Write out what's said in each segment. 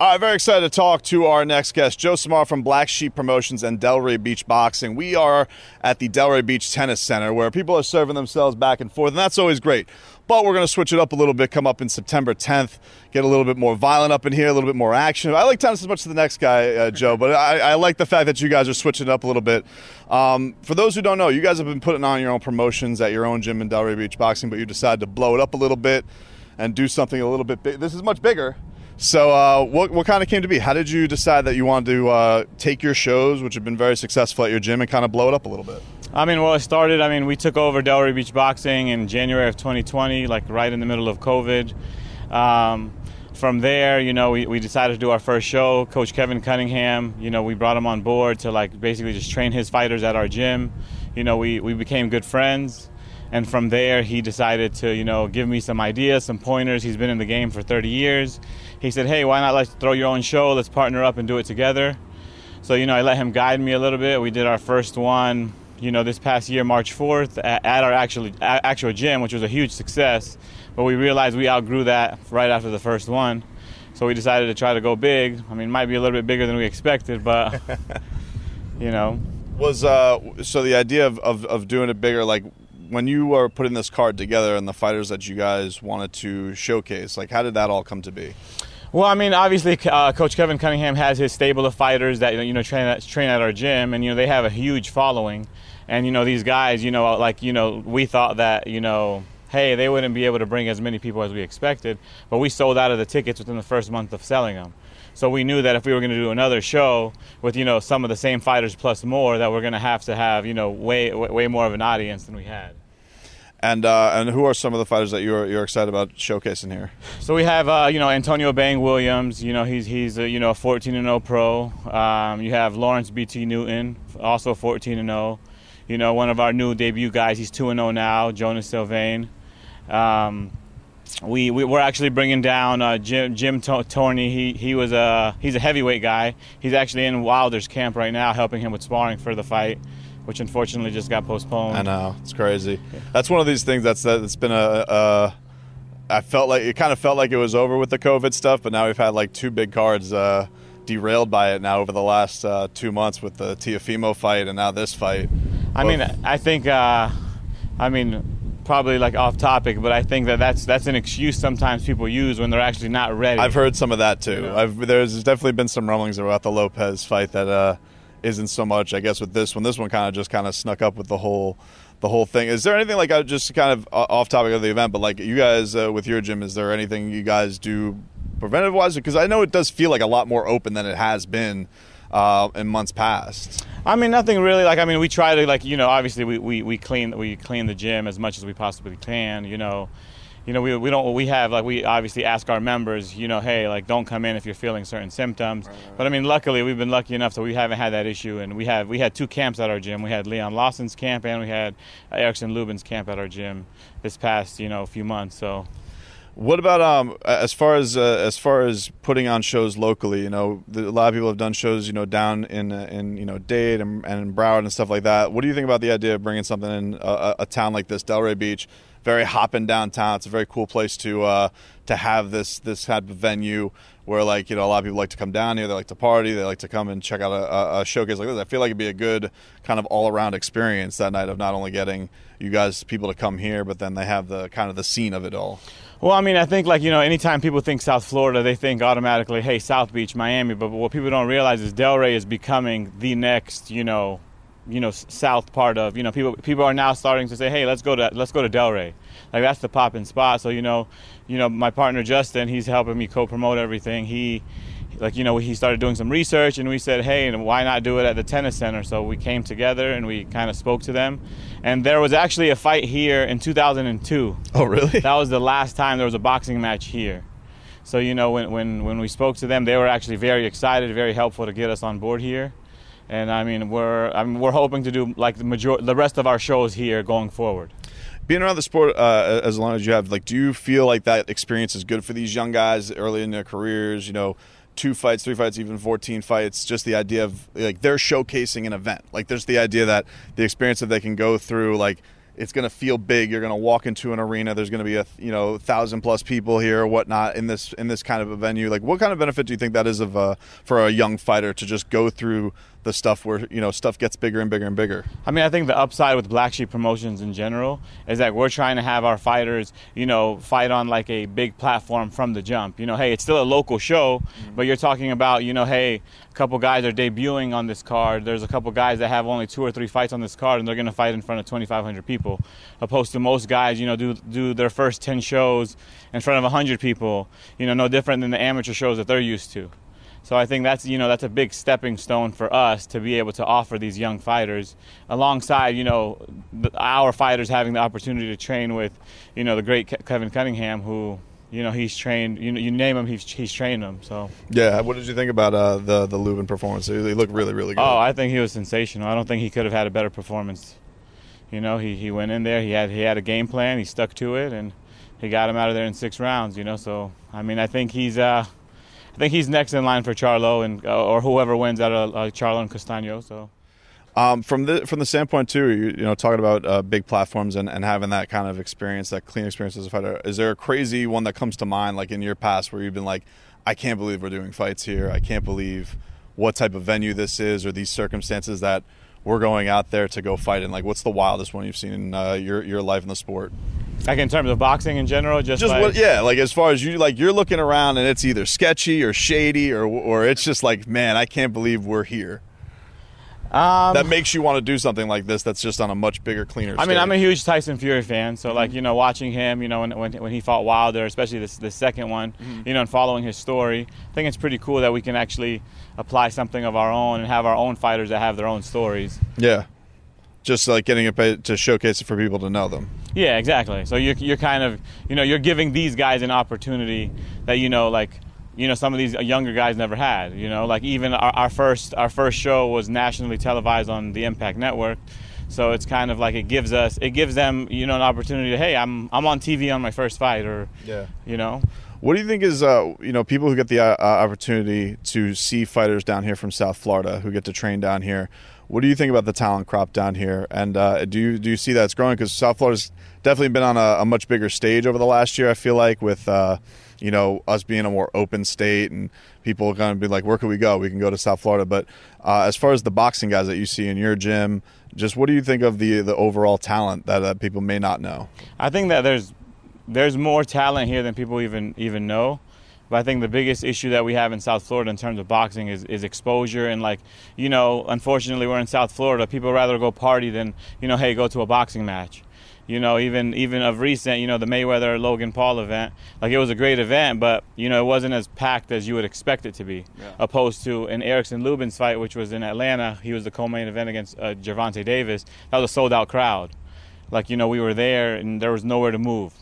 All right, very excited to talk to our next guest, Joe Samar from Black Sheep Promotions and Delray Beach Boxing. We are at the Delray Beach Tennis Center where people are serving themselves back and forth, and that's always great. But we're going to switch it up a little bit, come up in September 10th, get a little bit more violent up in here, a little bit more action. I like tennis as much as the next guy, uh, Joe, but I, I, like the fact that you guys are switching it up a little bit. Um, for those who don't know, you guys have been putting on your own promotions at your own gym in Delray Beach Boxing, but you decided to blow it up a little bit and do something a little bit big. This is much bigger so, uh, what, what kind of came to be? How did you decide that you wanted to uh, take your shows, which have been very successful at your gym, and kind of blow it up a little bit? I mean, well, it started. I mean, we took over Delray Beach Boxing in January of 2020, like right in the middle of COVID. Um, from there, you know, we, we decided to do our first show. Coach Kevin Cunningham, you know, we brought him on board to like basically just train his fighters at our gym. You know, we, we became good friends and from there he decided to you know give me some ideas some pointers. He's been in the game for 30 years. He said hey why not let's throw your own show? Let's partner up and do it together. So you know i let him guide me a little bit. We did our first one you know this past year march 4th at, our actual actual gym which was a huge success. But we realized we outgrew that right after the first one. So we decided to try to go big. I mean it might be a little bit bigger than we expected but you know. Was uh so the idea of, of, of doing it bigger like when you were putting this card together and the fighters that you guys wanted to showcase, like how did that all come to be? Well, I mean, obviously, uh, Coach Kevin Cunningham has his stable of fighters that you know train at, train at our gym, and you know they have a huge following. And you know these guys, you know, like you know, we thought that you know, hey, they wouldn't be able to bring as many people as we expected, but we sold out of the tickets within the first month of selling them. So we knew that if we were going to do another show with you know some of the same fighters plus more, that we're going to have to have you know way way more of an audience than we had. And uh, and who are some of the fighters that you're you're excited about showcasing here? So we have uh, you know Antonio Bang Williams. You know he's he's a, you know 14 and 0 pro. Um, you have Lawrence BT Newton, also 14 and 0. You know one of our new debut guys. He's 2 and 0 now. Jonas Sylvain. Um, we, we are actually bringing down uh, Jim Jim Torney. He he was a he's a heavyweight guy. He's actually in Wilder's camp right now, helping him with sparring for the fight, which unfortunately just got postponed. I know it's crazy. Yeah. That's one of these things that's that's been a. a I felt like it kind of felt like it was over with the COVID stuff, but now we've had like two big cards uh, derailed by it now over the last uh, two months with the Teofimo fight and now this fight. I Both. mean, I think. Uh, I mean, probably like off topic, but I think that that's that's an excuse sometimes people use when they're actually not ready. I've heard some of that too. You know? there's definitely been some rumblings about the Lopez fight that uh, not so much. I guess with this one, this one kind of just kind of snuck up with the whole the whole thing. Is there anything like uh, just kind of off topic of the event, but like you guys uh, with your gym, is there anything you guys do preventive wise? Because I know it does feel like a lot more open than it has been uh, in months past. I mean, nothing really. Like, I mean, we try to like, you know, obviously we, we, we clean we clean the gym as much as we possibly can. You know, you know, we, we don't we have like we obviously ask our members, you know, hey, like don't come in if you're feeling certain symptoms. But I mean, luckily we've been lucky enough that we haven't had that issue, and we have we had two camps at our gym. We had Leon Lawson's camp and we had Erickson Lubin's camp at our gym this past you know few months. So what about um as far as uh, as far as putting on shows locally? You know, the, a lot of people have done shows, you know, down in uh, in you know Dade and, and Broward and stuff like that. What do you think about the idea of bringing something in a, a town like this, Delray Beach? Very hopping downtown. It's a very cool place to uh, to have this this type of venue where like you know a lot of people like to come down here. They like to party. They like to come and check out a, a showcase like this. I feel like it'd be a good kind of all around experience that night of not only getting you guys people to come here, but then they have the kind of the scene of it all. Well, I mean, I think like you know, anytime people think South Florida, they think automatically, hey, South Beach, Miami. But what people don't realize is Delray is becoming the next, you know, you know, south part of. You know, people people are now starting to say, hey, let's go to let's go to Delray. Like that's the popping spot. So you know, you know, my partner Justin, he's helping me co-promote everything. He like you know he started doing some research and we said hey and why not do it at the tennis center so we came together and we kind of spoke to them and there was actually a fight here in 2002 oh really that was the last time there was a boxing match here so you know when, when, when we spoke to them they were actually very excited very helpful to get us on board here and i mean we're I mean, we're hoping to do like the major the rest of our shows here going forward being around the sport uh, as long as you have like do you feel like that experience is good for these young guys early in their careers you know two fights, three fights, even 14 fights. Just the idea of like they're showcasing an event. Like there's the idea that the experience that they can go through, like it's going to feel big. You're going to walk into an arena. There's going to be a you know thousand plus people here or whatnot in this in this kind of a venue. Like what kind of benefit do you think that is of uh, for a young fighter to just go through the stuff where you know stuff gets bigger and bigger and bigger. I mean, I think the upside with Black Sheep Promotions in general is that we're trying to have our fighters, you know, fight on like a big platform from the jump. You know, hey, it's still a local show, mm-hmm. but you're talking about, you know, hey, a couple guys are debuting on this card. There's a couple guys that have only two or three fights on this card, and they're going to fight in front of 2,500 people, opposed to most guys, you know, do do their first 10 shows in front of 100 people. You know, no different than the amateur shows that they're used to. So I think that's you know that's a big stepping stone for us to be able to offer these young fighters, alongside you know the, our fighters having the opportunity to train with, you know the great Kevin Cunningham who you know he's trained you know you name him he's he's trained them so. Yeah what did you think about uh, the the Lubin performance? He looked really really good. Oh I think he was sensational. I don't think he could have had a better performance. You know he, he went in there he had he had a game plan he stuck to it and he got him out of there in six rounds you know so I mean I think he's uh I think he's next in line for Charlo and uh, or whoever wins out of uh, Charlo and Castaño. So. Um, from the from the standpoint too, you, you know, talking about uh, big platforms and, and having that kind of experience, that clean experience as a fighter, is there a crazy one that comes to mind, like in your past, where you've been like, I can't believe we're doing fights here. I can't believe what type of venue this is, or these circumstances that we're going out there to go fight in? Like, what's the wildest one you've seen in uh, your your life in the sport? Like in terms of boxing in general, just just like... what, yeah, like as far as you like, you're looking around and it's either sketchy or shady or or it's just like, man, I can't believe we're here. Um, that makes you want to do something like this. That's just on a much bigger, cleaner. I mean, I'm a huge Tyson Fury fan, so like you know, watching him, you know, when when, when he fought Wilder, especially this the second one, mm-hmm. you know, and following his story, I think it's pretty cool that we can actually apply something of our own and have our own fighters that have their own stories. Yeah, just like getting it to showcase it for people to know them. Yeah, exactly. So you're you're kind of you know you're giving these guys an opportunity that you know like you know some of these younger guys never had. You know, like even our, our first our first show was nationally televised on the Impact Network. So it's kind of like it gives us it gives them you know an opportunity to hey I'm I'm on TV on my first fight or yeah you know. What do you think is uh, you know people who get the uh, opportunity to see fighters down here from South Florida who get to train down here? What do you think about the talent crop down here? And uh, do you do you see that it's growing? Because South Florida's definitely been on a, a, much bigger stage over the last year. I feel like with uh, you know, us being a more open state and people going to be like, where can we go? We can go to South Florida. But uh, as far as the boxing guys that you see in your gym, just what do you think of the the overall talent that, that people may not know? I think that there's there's more talent here than people even even know. But I think the biggest issue that we have in South Florida in terms of boxing is, is exposure and like, you know, unfortunately we're in South Florida. People rather go party than, you know, hey, go to a boxing match you know, even even of recent, you know, the Mayweather Logan Paul event, like it was a great event, but you know, it wasn't as packed as you would expect it to be. Yeah. Opposed to an Erickson Lubin's fight, which was in Atlanta, he was the co-main event against uh, Gervonta Davis. That was a sold out crowd. Like you know, we were there and there was nowhere to move.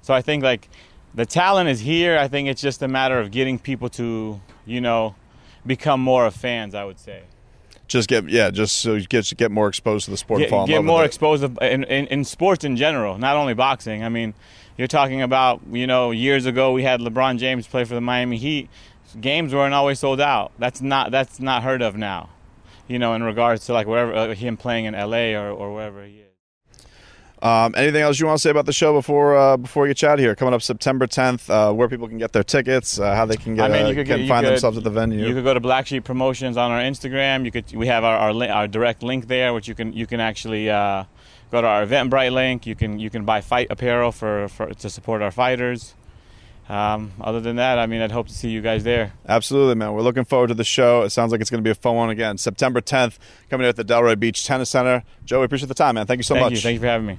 So I think like the talent is here. I think it's just a matter of getting people to, you know, become more of fans. I would say just get yeah, just so you get get more exposed to the sport. Get, and get more exposed in, in, in sports in general, not only boxing. I mean, you're talking about you know years ago we had LeBron James play for the Miami Heat. Games weren't always sold out. That's not that's not heard of now. You know, in regards to like wherever uh, him playing in LA or or wherever he is. Um, anything else you want to say about the show before uh, before get chat here? Coming up September 10th, uh, where people can get their tickets, uh, how they can get I mean, uh, you could can you find could- themselves at the venue. You could go to Black Sheep Promotions on our Instagram. You could we have our our, li- our direct link there, which you can you can actually uh, go to our Eventbrite link. You can you can buy fight apparel for, for to support our fighters. Um, other than that, I mean, I'd hope to see you guys there. Absolutely, man. We're looking forward to the show. It sounds like it's going to be a fun one again. September 10th, coming here at the Delray Beach Tennis Center. Joe, we appreciate the time, man. Thank you so Thank much. you. Thank you for having me.